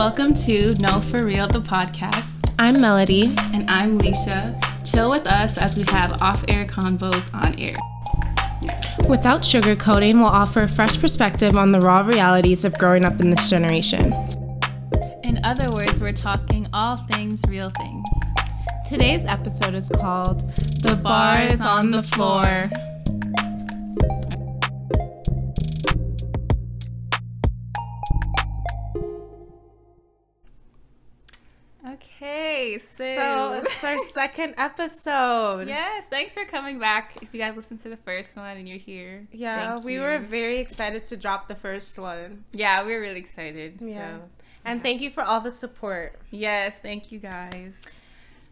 Welcome to No For Real, the podcast. I'm Melody. And I'm Leisha. Chill with us as we have off air convos on air. Without sugarcoating, we'll offer a fresh perspective on the raw realities of growing up in this generation. In other words, we're talking all things real things. Today's episode is called The Bar is on the Floor. Okay, so, So it's our second episode. yes, thanks for coming back. If you guys listened to the first one and you're here, Yeah, we you. were very excited to drop the first one. yeah, we were really excited. Yeah. So And thank you for all the support. yes, thank you guys.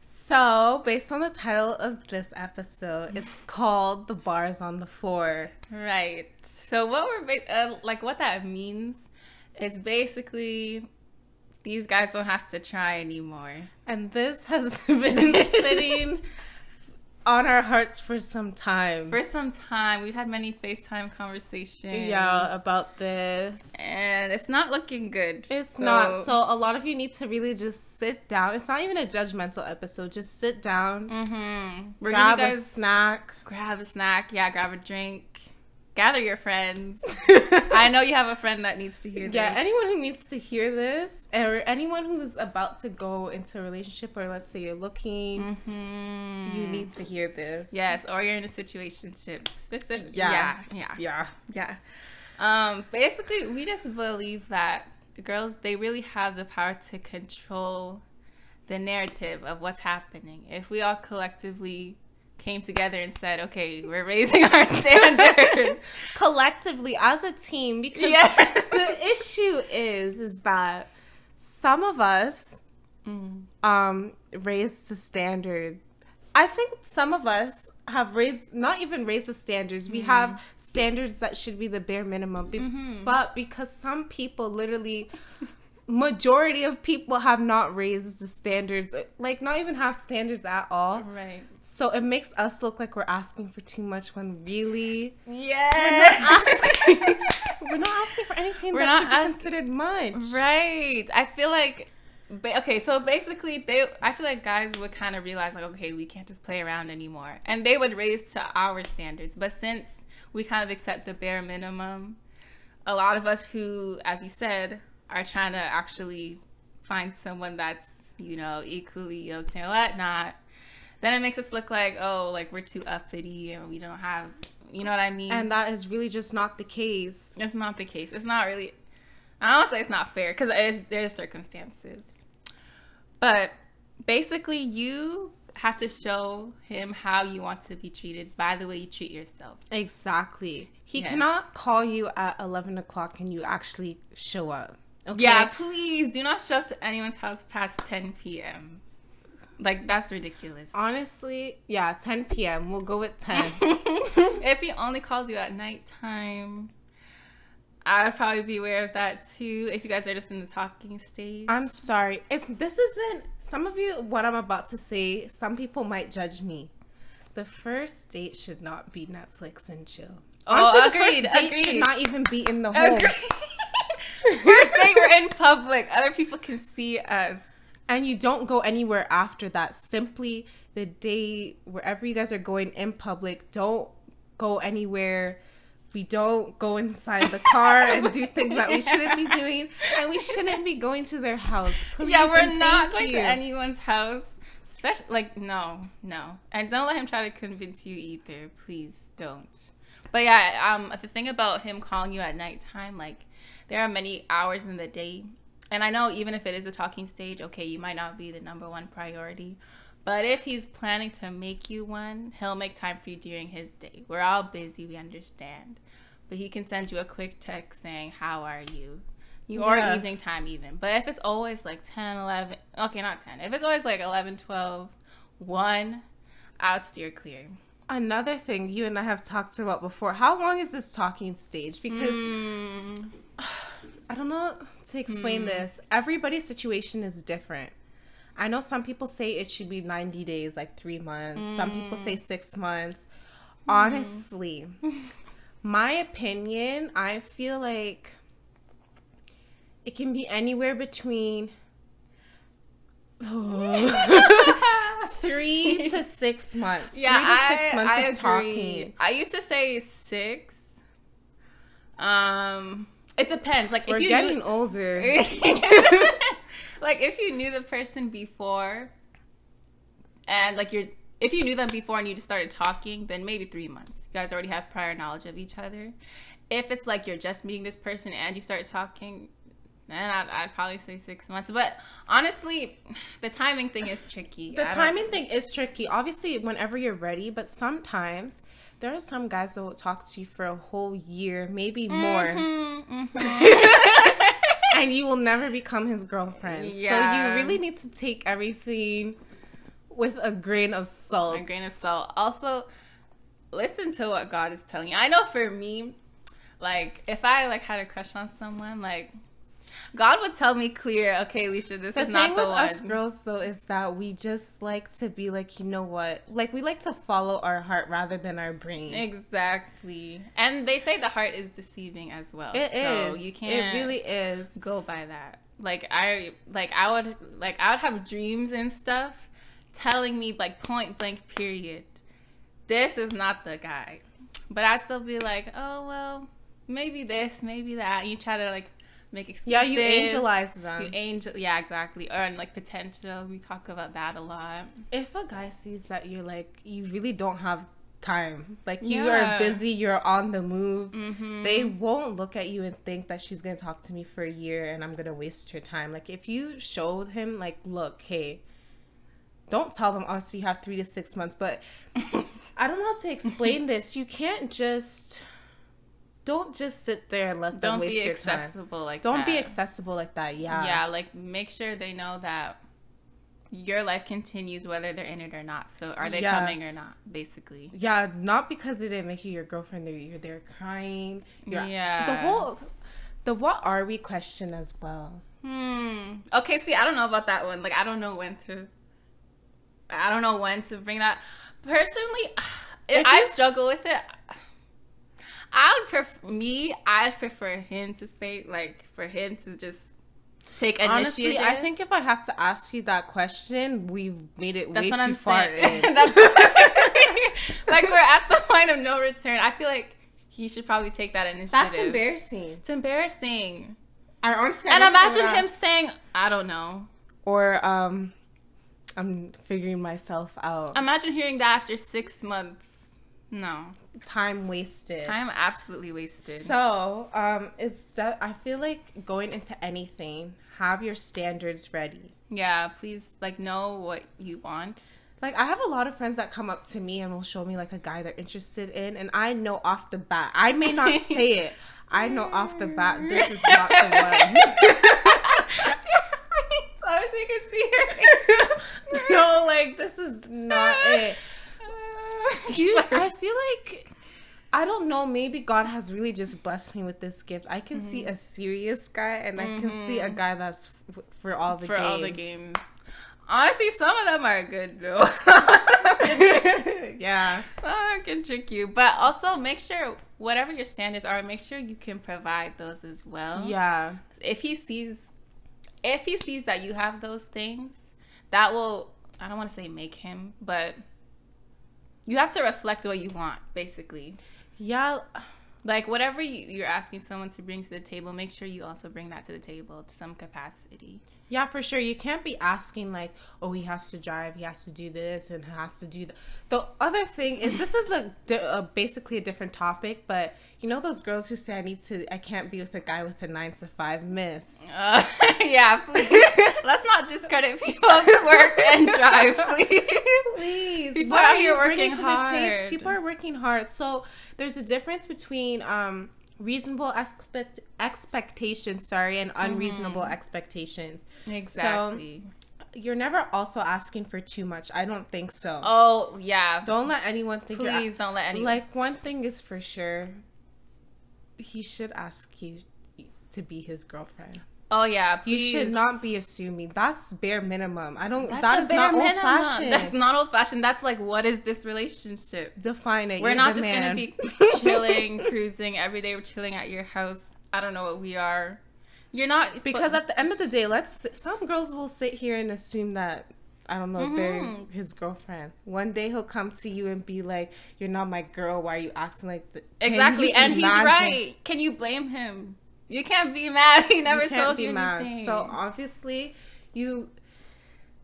So, based on the title of this episode, it's called The Bars on the Floor. Right. So what we're uh, like, what that means is basically these guys don't have to try anymore. And this has been sitting on our hearts for some time. For some time, we've had many FaceTime conversations. yeah, about this. And it's not looking good. It's So- not. So a lot of you need to really just sit down. It's not even a judgmental episode. Just sit down, Mm-hmm. Grab a snack. grab a snack. Yeah, grab a drink. Gather your friends. I know you have a friend that needs to hear this. Yeah, anyone who needs to hear this, or anyone who's about to go into a relationship, or let's say you're looking, Mhm. you need to hear this. Yes, or you're in a situationship. Specific. Yeah. Yeah. Yeah. Yeah. Yeah. Um, basically, we just believe that the girls they really have the power to control the narrative of what's happening. If we all collectively came together and said, "Okay, we're raising our standards," Collectively, as a team, because Yeah. the issue is, is that some of us Mm. um raised the standard. I think some of us have raised not even raised the standards. We have standards that should be the bare minimum Be- but because some people literally majority of people have not raised the standards like not even have standards at all right. so it makes us look like we're asking for too much when really Yeah. asking, we're not asking for anything We're that not should be asking- considered much Right. I feel like ba- okay, so basically they I feel like guys would kind of realize like okay, we can't just play around anymore. And they would raise to our standards. But since we kind of accept the bare minimum, a lot of us who as you said are trying to actually find someone that's, you know, equally okay, or whatnot. Then it makes us look like, oh, like we're too uppity and we don't have, you know what I mean? and that is really just not the case It's not the case. It's not really. I don't say it's not fair because there's circumstances, but basically, you have to show him how you want to be treated by the way you treat yourself. Exactly. He Yes. cannot call you at 11 o'clock and you actually show up. Okay? Yeah, please do not show up to anyone's house past 10 p.m. Like that's ridiculous. Honestly, yeah, 10 p.m. We'll go with 10. if he only calls you at nighttime, I would probably be aware of that too. If you guys are just in the talking stage, I'm sorry. It's this isn't some of you what I'm about to say, some people might judge me. The first date should not be Netflix and chill. Oh, Honestly, the agreed, first date agreed. should not even be in the home. First date, we're in public. Other people can see us. And you don't go anywhere after that. Simply the day wherever you guys are going in public, don't go anywhere. We don't go inside the car and do things that we shouldn't be doing, and we shouldn't be going to their house. Please yeah, we're not going you. to anyone's house. Especially, like, no, no. And don't let him try to convince you either. Please don't. But yeah, um, the thing about him calling you at nighttime, like, there are many hours in the day. And I know even if it is a talking stage, okay, you might not be the number one priority. But if he's planning to make you one, he'll make time for you during his day. We're all busy, we understand. But he can send you a quick text saying, How are you? You or Yeah. evening time even. But if it's always like 10, 11, okay, not 10. If it's always like 11, 12, 1, I would steer clear. Another thing you and I have talked about before. How long is this talking stage? Because Mm, I don't know to explain hmm. this. Everybody's situation is different. I know some people say it should be 90 days, like three months. Some people say hmm. six months. Hmm. Honestly, my opinion, I feel like it can be anywhere between three to six months. Yeah, three to six I, months I of agree. talking. I used to say six. Um, it depends. Like We're if you getting knew, older. like if you knew the person before, and like you're if you knew them before and you just started talking, then maybe three months. You guys already have prior knowledge of each other. If it's like you're just meeting this person and you start talking, then I'd, I'd probably say six months. But honestly, the timing thing is tricky. The timing thing is tricky. Obviously, whenever you're ready, but sometimes there are some guys that will talk to you for a whole year, maybe more, Mhm, mhm. and you will never become his girlfriend. So you really need to take everything with a grain of salt. a grain of salt. Also, listen to what God is telling you. I know for me, like if I like had a crush on someone, like God would tell me clear, okay, Alicia, this the is not the one. The thing with us girls though is that we just like to be like, you know what? Like we like to follow our heart rather than our brain. Exactly. And they say the heart is deceiving as well. It so is. You can't It really is. go by that. Like I like I would like I would have dreams and stuff telling me like point blank period. This is not the guy. But I'd still be like, oh well, maybe this, maybe that. And you try to like make excuses. Yeah, you angelize them. You angel yeah, exactly. Or and like potential. We talk about that a lot. if a guy sees that you're like you really don't have time like you Yeah. are busy you're on the move Mhm. they won't look at you and think that she's gonna talk to me for a year and i'm gonna waste her time like if you show him like look hey don't tell them obviously you have three to six months but i don't know how to explain this you can't just don't just sit there and let them Don't waste be your time accessible like that. don't be accessible like that yeah yeah like make sure they know that your life continues whether they're in it or not so are they Yeah. coming or not basically Yeah, not because they didn't make you your girlfriend. They're you're there crying. You're, Yeah. The whole, the what are we question as well. hmm okay see i don't know about that one like i don't know when to i don't know when to bring that personally if If i you- struggle with it i would prefer me i prefer him to say like for him to just take initiative Honestly, I think if I have to ask you that question, we've made it That's way what too I'm far saying. in. Like we're at the point of no return. I feel like he should probably take that initiative. That's embarrassing. It's embarrassing. I honestly And I don't know imagine him saying, "I don't know." Or um, I'm figuring myself out. Imagine hearing that after six months. No, Time wasted. time absolutely wasted. So um, it's de- I feel like going into anything, have your standards ready. yeah, please like know what you want. Like I have a lot of friends that come up to me and will show me like a guy they're interested in, and I know off the bat. I may not say it. I know off the bat this is not the one. I wish you could see her. no, like this is not it. You, I feel like I don't know. Maybe God has really just blessed me with this gift. I can see Mm-hmm. a serious guy, and I can see a guy that's f- for all the for games. all the games. Honestly, some of them are good though. yeah, I can trick you, but also make sure whatever your standards are, make sure you can provide those as well. yeah, If he sees, if he sees that you have those things, that will. I don't want to say make him, but you have to reflect what you want, basically. yeah. Like whatever you, you're asking someone to bring to the table, make sure you also bring that to the table to some capacity. Yeah, for sure. You can't be asking like, "Oh, he has to drive, he has to do this, and has to do that." The other thing is, this is a, a basically a different topic, but you know those girls who say, "I need to, I can't be with a guy with a nine to five, miss." Uh, yeah, please. Let's not discredit people's work and drive, please. Please, People what are are you working to the table? hard. People are working hard. So there's a difference between um, reasonable expect- expectations, sorry, and unreasonable Mm-hmm. expectations. Exactly. You're never also asking for too much. I don't think so. oh yeah. Don't let anyone think Please don't let anyone. Like one thing is for sure, he should ask you to be his girlfriend. Oh yeah. You should not be assuming. That's bare minimum. I don't. That's the is not old fashioned. That's not old fashioned. That's like what is this relationship? Define it. We're You're not just man. gonna be chilling, cruising every day. We're chilling at your house. I don't know what we are. You're not because at the end of the day, let's some girls will sit here and assume that I don't know, they're Mm-hmm. his girlfriend. One day he'll come to you and be like, "You're not my girl. Why are you acting like the exactly, and he's right. Can you blame him? You can't be mad. He never you can't told be you mad. anything. So obviously, you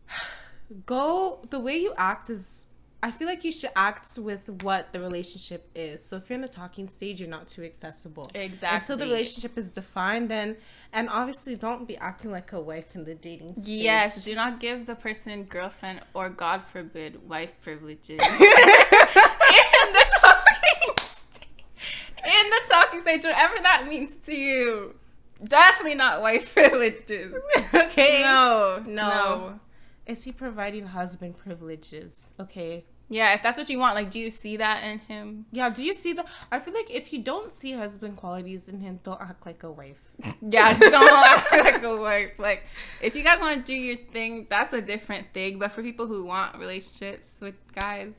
go the way you act is. I feel like you should act with what the relationship is. So if you're in the talking stage, you're not too accessible. Exactly. Until the relationship is defined, then and obviously don't be acting like a wife in the dating stage. Yes, do not give the person girlfriend or God forbid wife privileges in the talking in the talking stage, whatever that means to you. Definitely not wife privileges. okay. No, No. no. Is he providing husband privileges? Okay. Yeah, if that's what you want, like, do you see that in him? Yeah, do you see the I feel like if you don't see husband qualities in him, don't act like a wife. Yeah, don't act like a wife. Like, if you guys want to do your thing, that's a different thing. But for people who want relationships with guys,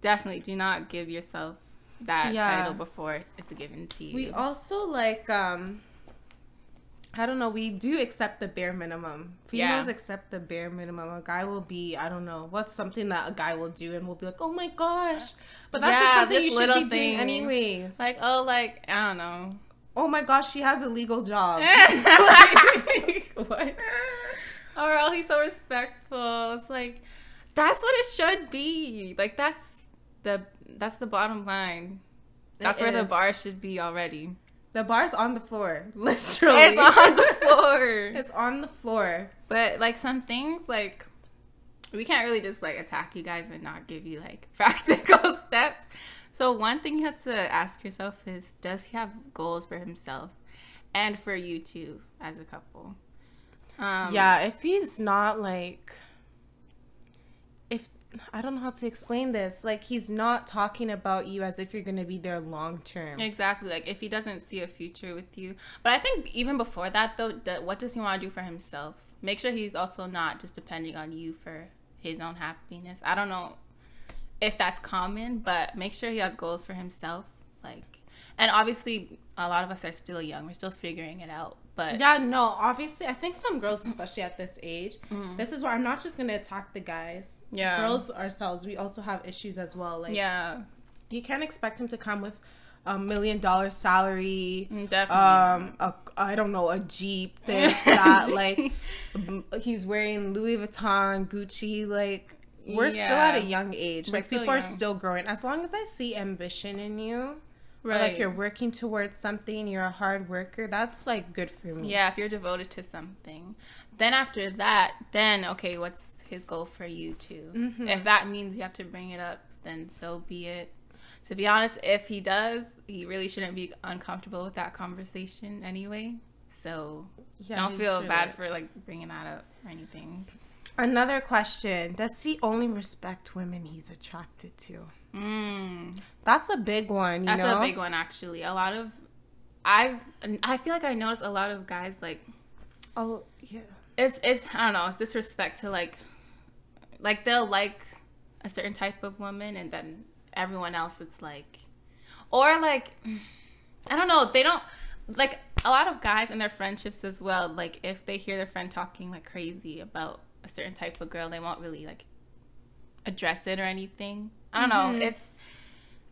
definitely do not give yourself that Yeah. title before it's given to you. We also like um I don't know, we do accept the bare minimum. Females Yeah. accept the bare minimum. A guy will be, I don't know, what's something that a guy will do and we'll be like, Oh my gosh. But that's just something you should be doing anyways. like, oh, like, I don't know. oh my gosh, she has a legal job. what? or oh, he's so respectful. It's like that's what it should be. Like that's the that's the bottom line. That's It where the bar should be already. The bar's on the floor. Literally. It's on the floor. it's on the floor. But like some things like we can't really just like attack you guys and not give you like practical steps. So one thing you have to ask yourself is does he have goals for himself and for you too as a couple? Um yeah, if he's not like I don't know how to explain this, like he's not talking about you as if you're going to be there long term. Exactly. Like if he doesn't see a future with you. But I think even before that though, th- what does he want to do for himself? Make sure he's also not just depending on you for his own happiness. I don't know if that's common, but make sure he has goals for himself. Like and obviously a lot of us are still young. We're still figuring it out. But Yeah, no, obviously, I think some girls, especially at this age, this is why I'm not just going to attack the guys. Mm. Yeah. Girls ourselves, we also have issues as well. Like, yeah, you can't expect him to come with a million dollar salary. Mm, definitely. Um, a, I don't know, a Jeep, this, that. like, he's wearing Louis Vuitton, Gucci. Like, we're still at a young age. We're like, people are still growing. As long as I see ambition in you, or right. like you're working towards something, you're a hard worker, that's like good for me. Yeah, if you're devoted to something. Then after that, then okay, what's his goal for you too? Mhm. If that means you have to bring it up, then so be it. To be honest, if he does, he really shouldn't be uncomfortable with that conversation anyway. So Yeah, don't feel bad shouldn't. for like bringing that up or anything. Another question: Does he only respect women he's attracted to? Mm, That's a big one. You that's know? a big one actually. A lot of I've I feel like I notice a lot of guys like Oh yeah. it's it's I don't know, it's disrespect to like like they'll like a certain type of woman and then everyone else it's like or like I don't know, they don't like a lot of guys in their friendships as well, like if they hear their friend talking like crazy about a certain type of girl, they won't really like address it or anything. I don't Mhm. know. It's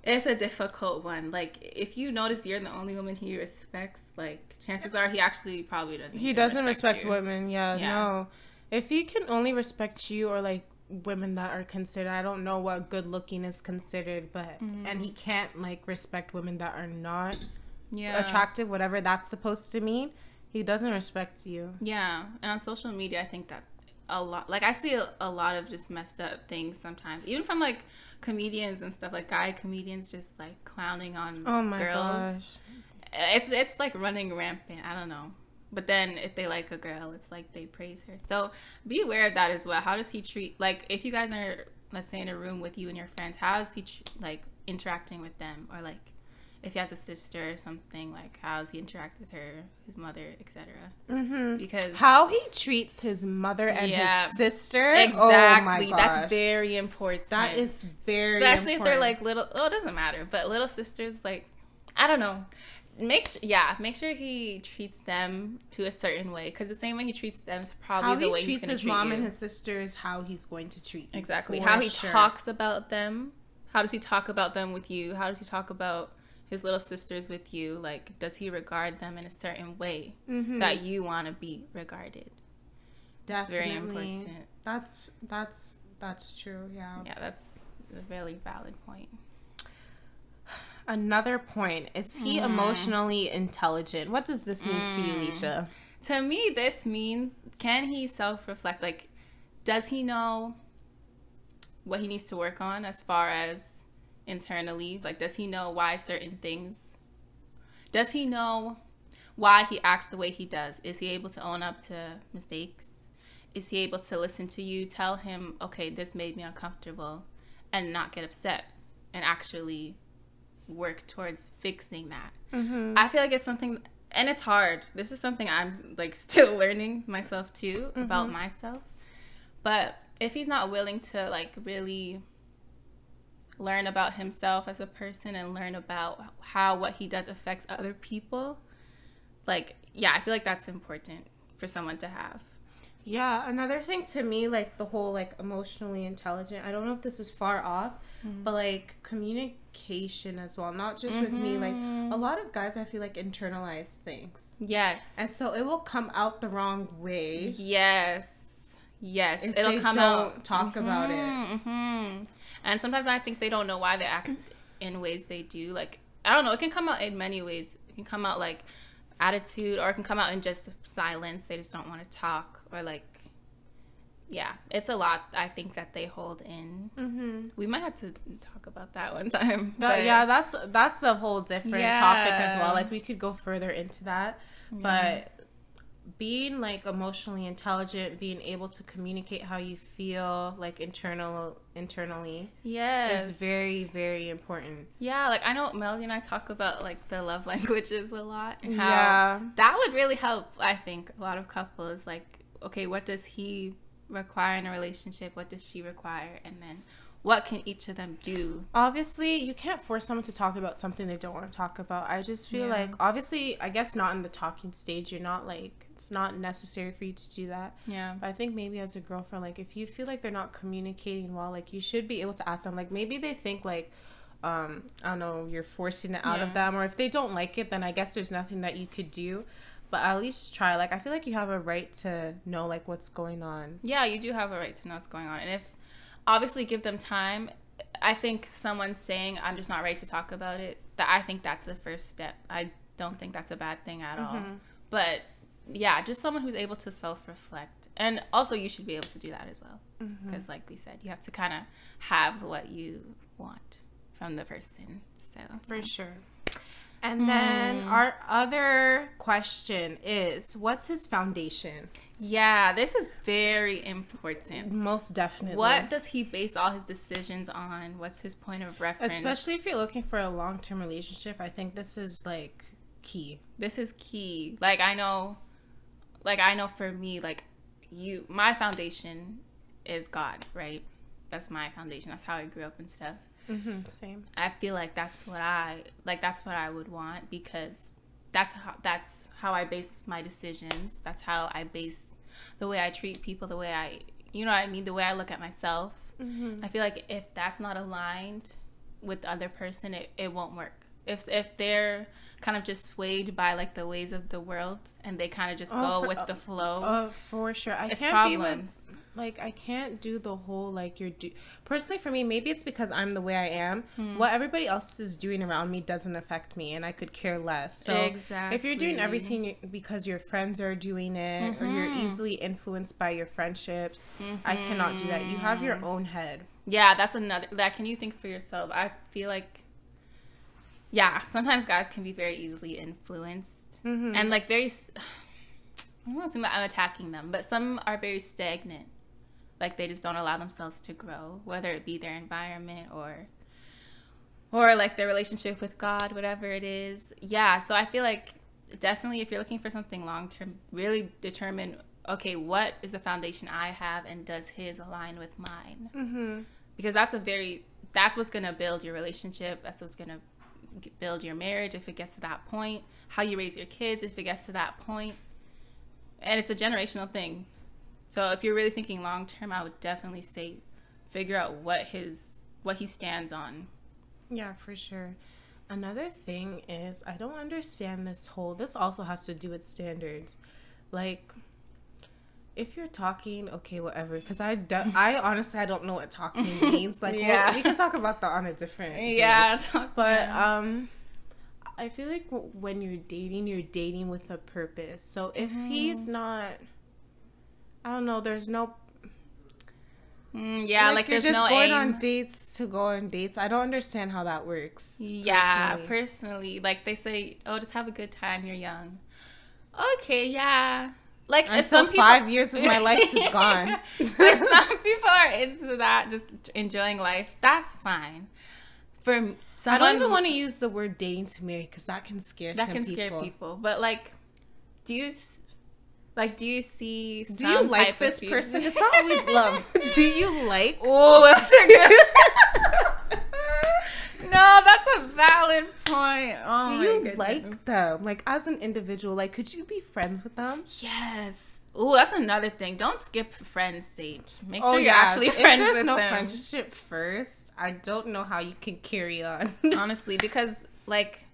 it's a difficult one. Like if you notice you're the only woman he respects, like chances are he actually probably doesn't. He doesn't respect you. women. Yeah, Yeah. no. If he can only respect you or like women that are considered, I don't know what good looking is considered, but Mm-hmm. and he can't like respect women that are not Yeah. attractive, whatever that's supposed to mean. He doesn't respect you. Yeah, and on social media, I think that a lot. Like I see a, a lot of just messed up things sometimes, even from like comedians and stuff. Like guy comedians just like clowning on Oh my girls. gosh. It's it's like running rampant. I don't know. But then if they like a girl, it's like they praise her. So be aware of that as well. How does he treat like if you guys are let's say in a room with you and your friends, how is he tr- like interacting with them or like if he has a sister or something, like how does he interact with her, his mother, etc. Mm-hmm. Because How he treats his mother and Yeah. his sister. exactly, Oh my gosh. that's very important. That is very important. especially if they're like little. Oh, it doesn't matter. But little sisters, like I don't know. make sure, yeah, make sure he treats them to a certain way because the same way he treats them is probably how the way he treats his treat mom you. and his sisters, how he's going to treat exactly how he sure. talks about them. How does he talk about them with you? How does he talk about his little sisters with you? Like, does he regard them in a certain way Mhm. that you want to be regarded? It's very important. That's that's that's true. Yeah. Yeah, that's a very valid point. Another point is he Mm. emotionally intelligent? What does this mean to you, Leisha? To me, this means can he self reflect? Like, does he know what he needs to work on as far as internally? Like, does he know why certain things? Does he know why he acts the way he does? Is he able to own up to mistakes? Is he able to listen to you, tell him, okay, this made me uncomfortable, and not get upset and actually work towards fixing that? Mm-hmm. I feel like it's something, and it's hard. This is something I'm like still learning myself too about myself. But if he's not willing to like really learn about himself as a person and learn about how what he does affects other people, like yeah, I feel like that's important for someone to have. Yeah, another thing to me, like the whole like emotionally intelligent. I don't know if this is far off, Mm-hmm. but like communication as well. Not just with me. Like Mm-hmm. a lot of guys, I feel like internalize things, Yes. and so it will come out the wrong way. Yes. Yes. If It'll come out. talk about it. And sometimes I think they don't know why they act in ways they do. Like, I don't know. It can come out in many ways. It can come out like attitude or it can come out in just silence. They just don't want to talk or like, yeah, it's a lot I think that they hold in. Mm-hmm. We might have to talk about that one time. That, but- yeah, that's that's a whole different topic as well. Like we could go further into that, but being like emotionally intelligent, being able to communicate how you feel, like internal internally, Yes. is very very important. Yeah, like I know Melody and I talk about like the love languages a lot and how Yeah. that would really help, I think, a lot of couples. Like, okay, what does he require in a relationship? What does she require? And then what can each of them do? Obviously, you can't force someone to talk about something they don't want to talk about. I just feel Yeah. like obviously, I guess not in the talking stage. You're not like it's not necessary for you to do that. Yeah. But I think maybe as a girlfriend, like if you feel like they're not communicating well, like you should be able to ask them. Like maybe they think like, um, I don't know, you're forcing it out of them, or if they don't like it, then I guess there's nothing that you could do. But at least try. Like I feel like you have a right to know like what's going on. Yeah, you do have a right to know what's going on. And if obviously give them time, I think someone saying, I'm just not ready to talk about it, that I think that's the first step. I don't think that's a bad thing at all. Mhm. But yeah, just someone who's able to self reflect. And also, you should be able to do that as well. Mm-hmm. Because, like we said, you have to kind of have what you want from the person. So, For sure. And then Hmm. our other question is, what's his foundation? yeah, this is very important. Most definitely. What does he base all his decisions on? What's his point of reference? Especially if you're looking for a long term relationship, I think this is like key. this is key. Like I know, like I know for me, like you, my foundation is God, right? That's my foundation. That's how I grew up and stuff. Mm-hmm. Same. I feel like that's what I like. That's what I would want because that's how that's how I base my decisions. That's how I base the way I treat people. The way I, you know what I mean. The way I look at myself. Mm-hmm. I feel like if that's not aligned with the other person, it, it won't work. If if they're kind of just swayed by like the ways of the world and they kind of just Oh, go for- with the flow, Oh, for sure. I it's can't problems. be with, like I can't do the whole like you're do. Personally, for me, maybe it's because I'm the way I am. Hmm. What everybody else is doing around me doesn't affect me, and I could care less. So if you're doing everything because your friends are doing it, or you're Mhm. easily influenced by your friendships, I cannot do that. You have your Mm-hmm. own head. Yeah, that's another. That can you think for yourself? I feel like, yeah, sometimes guys can be very easily influenced Mhm. and like very. s- I don't want to seem like I'm attacking them, but some are very stagnant. Like they just don't allow themselves to grow, whether it be their environment or, or like their relationship with God, whatever it is. Yeah, so I feel like definitely if you're looking for something long term, really determine okay, what is the foundation I have, and does his align with mine? Mm-hmm. because that's a very that's what's gonna build your relationship that's what's gonna build your marriage if it gets to that point, how you raise your kids if it gets to that. And it's a generational thing. So if you're really thinking long term, I would definitely say figure out what his what he stands on. Yeah, for sure. Another thing is I don't understand this whole this also has to do with standards. Like if you're talking, okay, whatever. Because I, I honestly, I don't know what talking means. Like, yeah. Well, we can talk about that on a different. Yeah, talk, but um, I feel like when you're dating, you're dating with a purpose. So if mm-hmm. he's not, I don't know. There's no. Mm, yeah, like, like you're there's just no going aim. on dates to go on dates. I don't understand how that works. Yeah, personally. personally, like they say, oh, just have a good time. You're young. Okay, yeah like if some people, five years of my life is gone. like some people are into that, just enjoying life. That's fine. For someone, I don't even want to use the word dating to marry because that can scare that can people. scare people. But like, do you like? Do you see? Do you like this person? It's not always love. do you like? Oh, that's a good. no, that's a valid point. Oh Do you like them? Like as an individual, like could you be friends with them? Yes. Oh, that's another thing. Don't skip friend stage. Make oh, sure oh, you're yeah. actually friends if there's with no them. friendship first, I don't know how you can carry on. Honestly, because like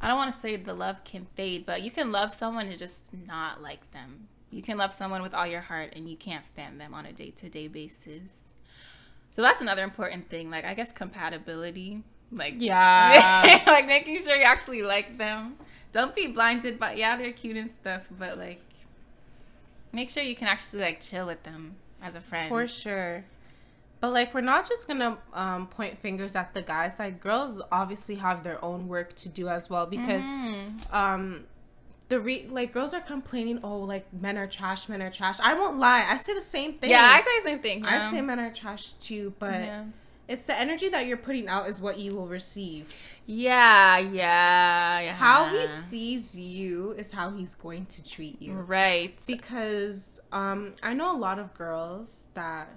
I don't want to say the love can fade, but you can love someone and just not like them. You can love someone with all your heart and you can't stand them on a day-to-day basis. So that's another important thing. Like I guess compatibility like yeah, like making sure you actually like them. Don't be blinded by yeah they're cute and stuff, but like make sure you can actually like chill with them as a friend. For sure. But like we're not just gonna um, point fingers at the guys. Like girls obviously have their own work to do as well because mm-hmm. um, the re like girls are complaining. Oh, like men are trash. Men are trash. I won't lie. I say the same thing. Yeah, I say the same thing. Yeah. I say men are trash too, but. Yeah it's the energy that you're putting out is what you will receive. Yeah, yeah, yeah. How he sees you is how he's going to treat you. Right. Because um I know a lot of girls that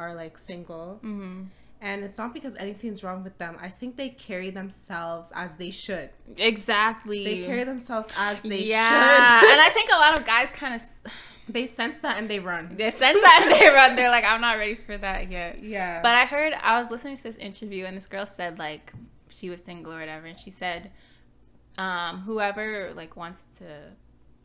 are like single. Mm-hmm. And it's not because anything's wrong with them. I think they carry themselves as they should. Exactly. They carry themselves as they yeah. should. and I think a lot of guys kind of they sense that and they run. They sense that and they run. They're like, I'm not ready for that yet. Yeah. But I heard I was listening to this interview and this girl said like she was single or whatever, and she said, um, whoever like wants to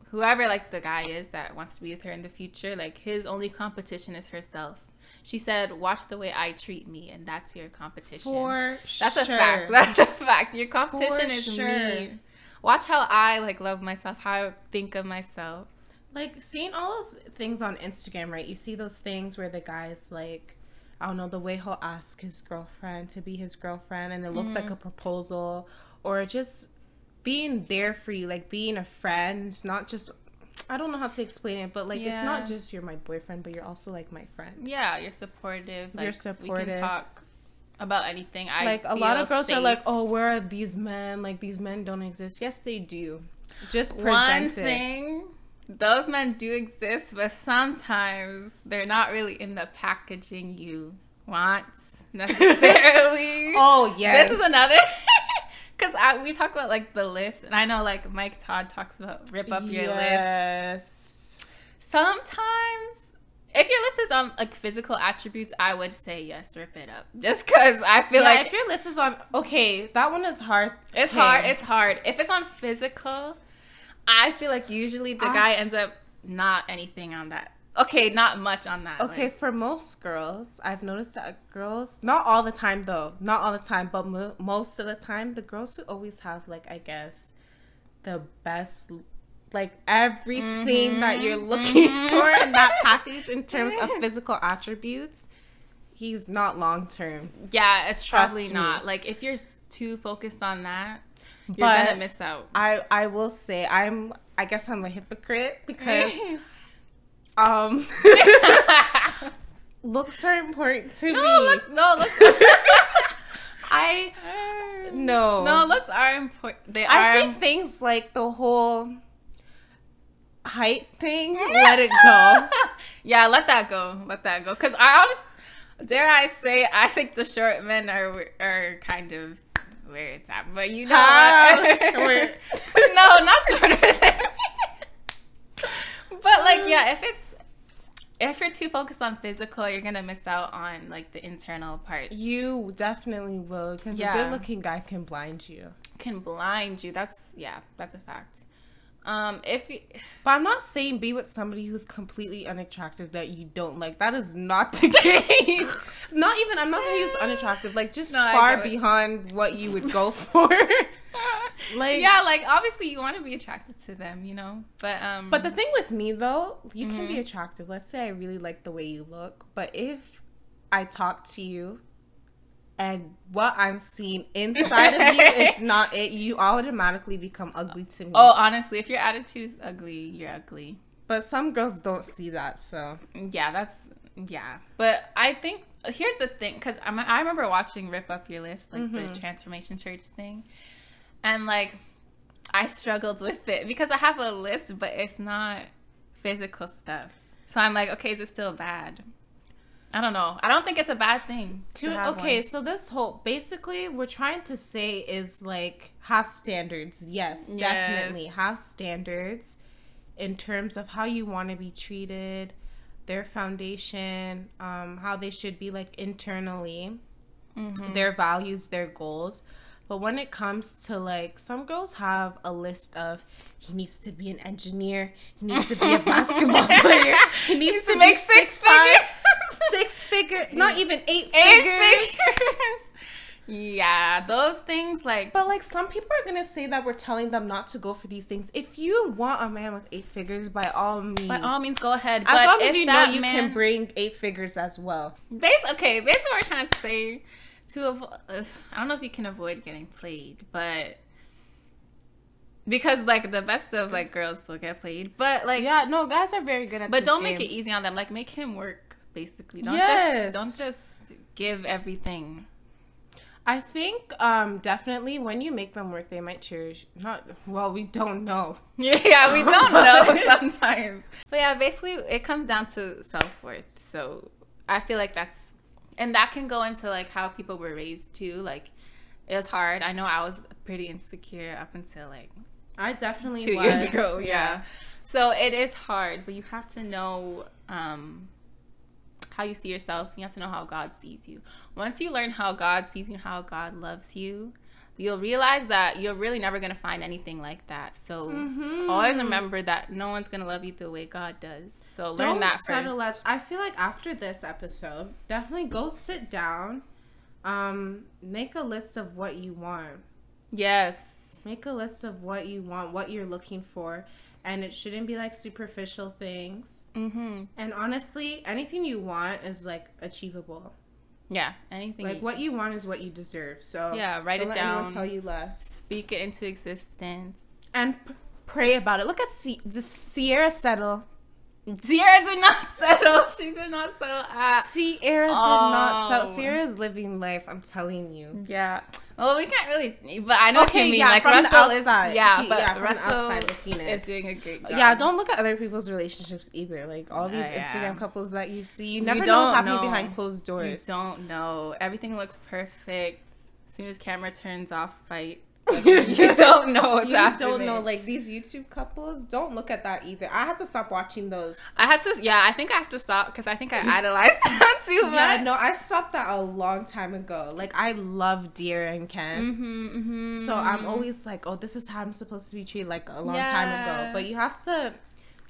whoever like the guy is that wants to be with her in the future, like his only competition is herself. She said, "Watch the way I treat me, and that's your competition." For that's sure. a fact. That's a fact. Your competition For is sure. me. Watch how I like love myself, how I think of myself like seeing all those things on Instagram, right? You see those things where the guy's like, I don't know, the way he'll ask his girlfriend to be his girlfriend and it looks mm-hmm. like a proposal or just being there for you, like being a friend, it's not just I don't know how to explain it, but like yeah. it's not just you're my boyfriend, but you're also like my friend. Yeah, you're supportive. Like, you're supportive. We can talk about anything. I like a lot of girls safe. are like, "Oh, where are these men? Like these men don't exist." Yes, they do. Just present One it. thing those men do exist, but sometimes they're not really in the packaging you want necessarily. oh yes, this is another. Because we talk about like the list, and I know like Mike Todd talks about rip up your yes. list. Sometimes, if your list is on like physical attributes, I would say yes, rip it up. Just because I feel yeah, like if your list is on okay, that one is hard. It's hard. It's hard. If it's on physical, I feel like usually the I, guy ends up not anything on that. Okay, not much on that. Okay, for most girls, I've noticed that girls, not all the time though, not all the time, but mo- most of the time, the girls who always have like I guess the best like everything mm-hmm, that you're looking mm-hmm. for in that package in terms of physical attributes he's not long term yeah it's probably not like if you're too focused on that you're but gonna miss out. I I will say I'm I guess I'm a hypocrite because um looks are important to no, me. Look, no, looks. I no no looks are important. They I are. I think things like the whole height thing. let it go. yeah, let that go. Let that go. Cause I honestly, dare I say, I think the short men are are kind of where it's at, but you know How what? short? no, not shorter than But like, yeah, if it's if you're too focused on physical, you're gonna miss out on like the internal part. You definitely will, because Yeah. a good-looking guy can blind you. Can blind you. That's yeah, that's a fact. Um, if you, But I'm not saying be with somebody who's completely unattractive that you don't like. That is not the case. not even. I'm not gonna use unattractive. Like just No, far beyond what you would go for. like yeah, like obviously you want to be attracted to them, you know. But um, But the thing with me though, you can Mm-hmm. be attractive. Let's say I really like the way you look, but if I talk to you and what I'm seeing inside of you is not it, you automatically become ugly to me. oh, honestly, if your attitude is ugly, you're ugly. But some girls don't see that, so Yeah, that's yeah. But I think here's the thing, because I I remember watching Rip Up Your List, like Mm-hmm. the Transformation Church thing, and like I struggled with it because I have a list, but it's not physical stuff. So I'm like, okay, is it still bad? I don't know. I don't think it's a bad thing. To, okay, one. so this whole basically we're trying to say is like have standards. Yes, Yes. definitely have standards in terms of how you want to be treated, their foundation, um, how they should be like internally, Mm-hmm. their values, their goals. But when it comes to like some girls have a list of he needs to be an engineer, he needs to be a basketball player, he needs, to, make six figure, six figure, not even eight, Eight figures. figures. yeah, those things like But like some people are gonna say that we're telling them not to go for these things. If you want a man with eight figures, by all means, by all means go ahead. as but long as you know you man- can bring eight figures as well. Bas okay, basically what we're trying to say to avoid. I don't know if you can avoid getting played, but because like the best of like girls still get played, but like Yeah, no, guys are very good at. but don't make it easy on them. Like make him work basically. Don't Yes. just don't just give everything. I think um definitely when you make them work, they might cherish. Not well, we don't know. Yeah, we don't know sometimes. But yeah, basically it comes down to self worth. So I feel like that's and that can go into like how people were raised too. Like it was hard. I know I was pretty insecure up until like I definitely two was. years ago. Yeah. So it is hard, but you have to know um, how you see yourself. You have to know how God sees you. Once you learn how God sees you, how God loves you, you'll realize that you're really never gonna find anything like that. So Mhm. always remember that no one's gonna love you the way God does. So learn Don't that settle first. as. I feel like after this episode, definitely go sit down, um, make a list of what you want. yes. Make a list of what you want, what you're looking for, and it shouldn't be like superficial things. Mm-hmm. And honestly, anything you want is like achievable. Yeah. Anything. Like what you want is what you deserve. So Yeah, write it let anyone down. tell you less. speak it into existence. And p- pray about it. Look at C- the Ciara settle. Ciara did not settle. She did not settle at Ciara did not settle. Ciara's living life. I'm telling you. Yeah. Well, we can't really, but I know what Okay, you mean. yeah, like from the outside. is, yeah, He- but yeah, from the Russell outside looking in. is doing a great job. Yeah, don't look at other people's relationships either. Like all these Uh, yeah. Instagram couples that you see, you You never know don't what's happening know. behind closed doors. You don't know. Everything looks perfect. As soon as camera turns off, fight. Like, you don't know what's you happening. don't know. Like these YouTube couples, don't look at that either. I had to stop watching those. I had to, yeah. I think I have to stop because I think I idolized that too much. Yeah, no, I stopped that a long time ago. Like I love Dear and Ken. Mm-hmm, mm-hmm. So I'm always like, oh, this is how I'm supposed to be treated, like a long time ago. But you have to,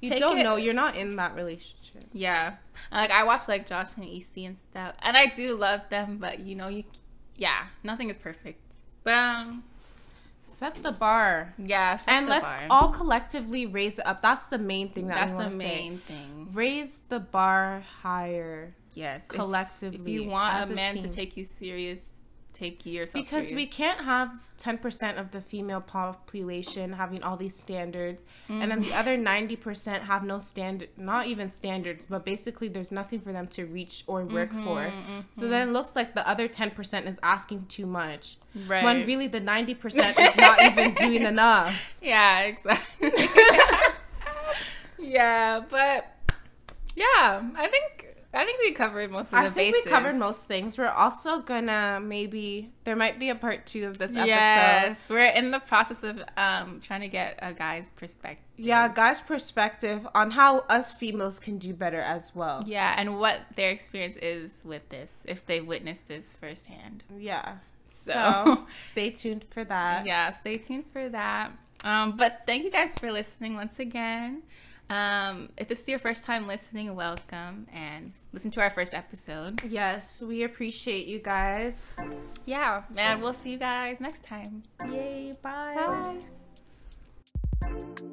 you Take don't it- know, you're not in that relationship. Yeah. Like I watch like Josh and EC and stuff. And I do love them, but you know, you yeah, nothing is perfect. But um Set the bar. yeah, set And let's bar. all collectively raise it up. That's the main thing that that's the wanna say. main thing. Raise the bar higher Yes. collectively. If, you want a man to take you serious, take yourself because we can't have 10% of the female population having all these standards and then the Mm-hmm. other 90% have no standard not even standards but basically there's nothing for them to reach or work Mm-hmm, for so then it looks like the other 10% is asking too much right. when really the 90% is not even doing enough Yeah, exactly. yeah, but Yeah, I think I think we covered most of the I think bases. we covered most things. We're also gonna maybe there might be a part two of this episode. Yes, we're in the process of um trying to get a guy's perspective. Yeah, guys' perspective on how us females can do better as well. Yeah, and what their experience is with this if they witnessed this firsthand. Yeah. So, So stay tuned for that. yeah, stay tuned for that. Um, but thank you guys for listening once again. Um, if this is your first time listening, welcome and listen to our first episode. Yes, we appreciate you guys. Yeah, and we'll see you guys next time. Yay, bye. Bye.